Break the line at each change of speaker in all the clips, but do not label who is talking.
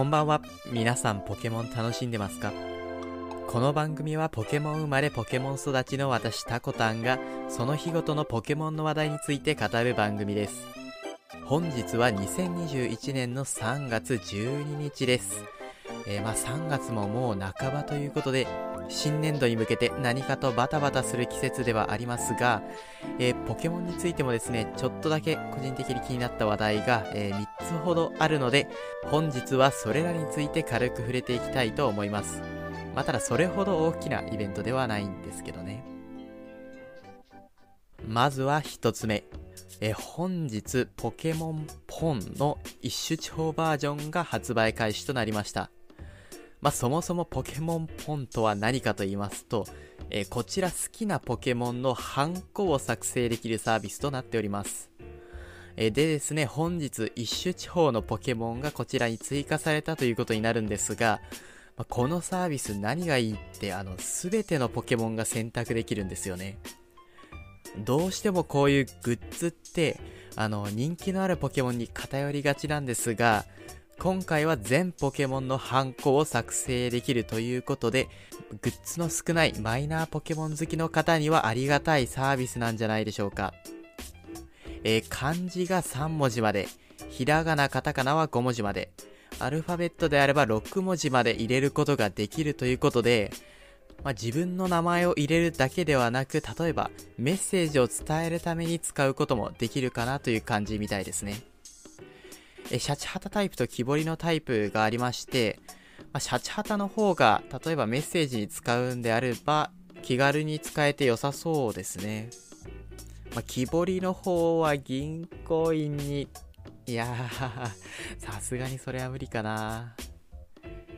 こんばんは。皆さんポケモン楽しんでますか？この番組はポケモン生まれポケモン育ちの私タコタンがその日ごとのポケモンの話題について語る番組です。本日は2021年の3月12日です。えー、まあ3月ももう半ばということで新年度に向けて何かとバタバタする季節ではありますが、えー、ポケモンについてもですね、ちょっとだけ個人的に気になった話題が、えー、3つほどあるので、本日はそれらについて軽く触れていきたいと思います。まあ、ただそれほど大きなイベントではないんですけどね。まずは1つ目。え本日、ポケモンポンの一種地方バージョンが発売開始となりました。まあ、そもそもポケモンポンとは何かと言いますと、えー、こちら好きなポケモンのハンコを作成できるサービスとなっております。えー、でですね、本日一種地方のポケモンがこちらに追加されたということになるんですが、まあ、このサービス何がいいって、あの、すべてのポケモンが選択できるんですよね。どうしてもこういうグッズって、あの、人気のあるポケモンに偏りがちなんですが、今回は全ポケモンのハンコを作成できるということで、グッズの少ないマイナーポケモン好きの方にはありがたいサービスなんじゃないでしょうか。えー、漢字が3文字まで、ひらがな、カタカナは5文字まで、アルファベットであれば6文字まで入れることができるということで、まあ、自分の名前を入れるだけではなく、例えばメッセージを伝えるために使うこともできるかなという感じみたいですね。えシャチハタタイプと木彫りのタイプがありまして、まあ、シャチハタの方が例えばメッセージに使うんであれば気軽に使えて良さそうですね。まあ、木彫りの方は銀行員に、いや、さすがにそれは無理かな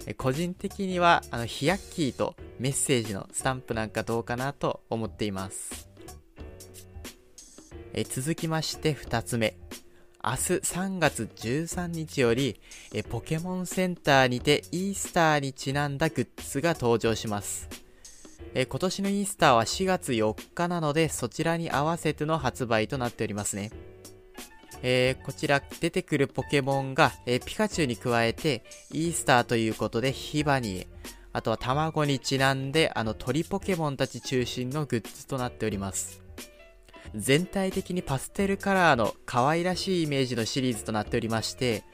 え。個人的には、あの、ヒヤッキーとメッセージのスタンプなんかどうかなと思っています。え続きまして2つ目。明日3月13日よりえポケモンセンターにてイースターにちなんだグッズが登場します。え今年のイースターは4月4日なのでそちらに合わせての発売となっておりますね。えー、こちら出てくるポケモンが、え、ピカチュウに加えてイースターということでヒバニーあとは卵にちなんであの鳥ポケモンたち中心のグッズとなっております。全体的にパステルカラーの可愛らしいイメージのシリーズとなっておりまして、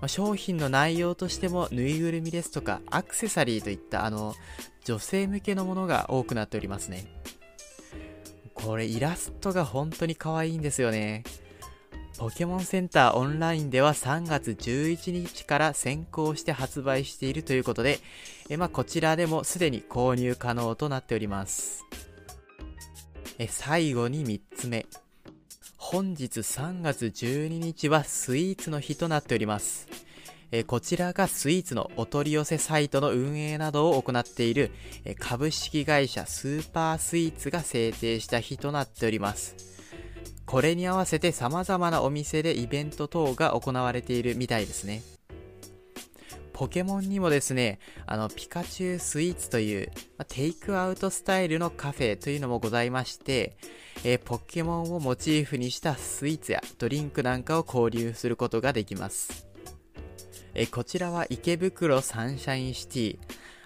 ま商品の内容としてもぬいぐるみですとかアクセサリーといったあの女性向けのものが多くなっておりますねこれイラストが本当に可愛いんですよねポケモンセンターオンラインでは3月11日から先行して発売しているということで、えまあ、こちらでもすでに購入可能となっております。え最後に3つ目。本日3月12日はスイーツの日となっております。えこちらがスイーツのお取り寄せサイトの運営などを行っているえ株式会社スーパースイーツが制定した日となっております。これに合わせて様々なお店でイベント等が行われているみたいですね。ポケモンにもですね、あの、ピカチュウスイーツという、ま、テイクアウトスタイルのカフェというのもございまして、えー、ポケモンをモチーフにしたスイーツやドリンクなんかを購入することができます。えー、こちらは池袋サンシャインシティ、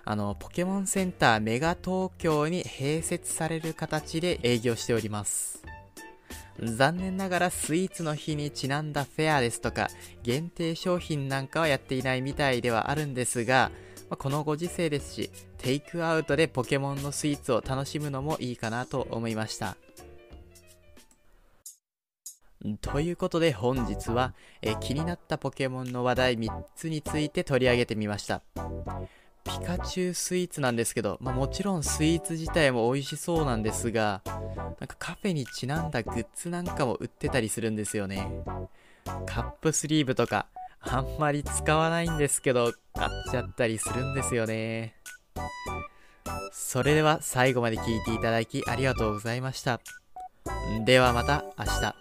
あの、ポケモンセンターメガ東京に併設される形で営業しております。残念ながらスイーツの日にちなんだフェアですとか限定商品なんかはやっていないみたいではあるんですが、まあ、このご時世ですしテイクアウトでポケモンのスイーツを楽しむのもいいかなと思いました。ということで本日はえ気になったポケモンの話題3つについて取り上げてみました。ピカチュウスイーツなんですけど、まあ、もちろんスイーツ自体も美味しそうなんですが、なんかカフェにちなんだグッズなんかも売ってたりするんですよね。カップスリーブとか、あんまり使わないんですけど、買っちゃったりするんですよね。それでは最後まで聞いていただきありがとうございました。ではまた明日。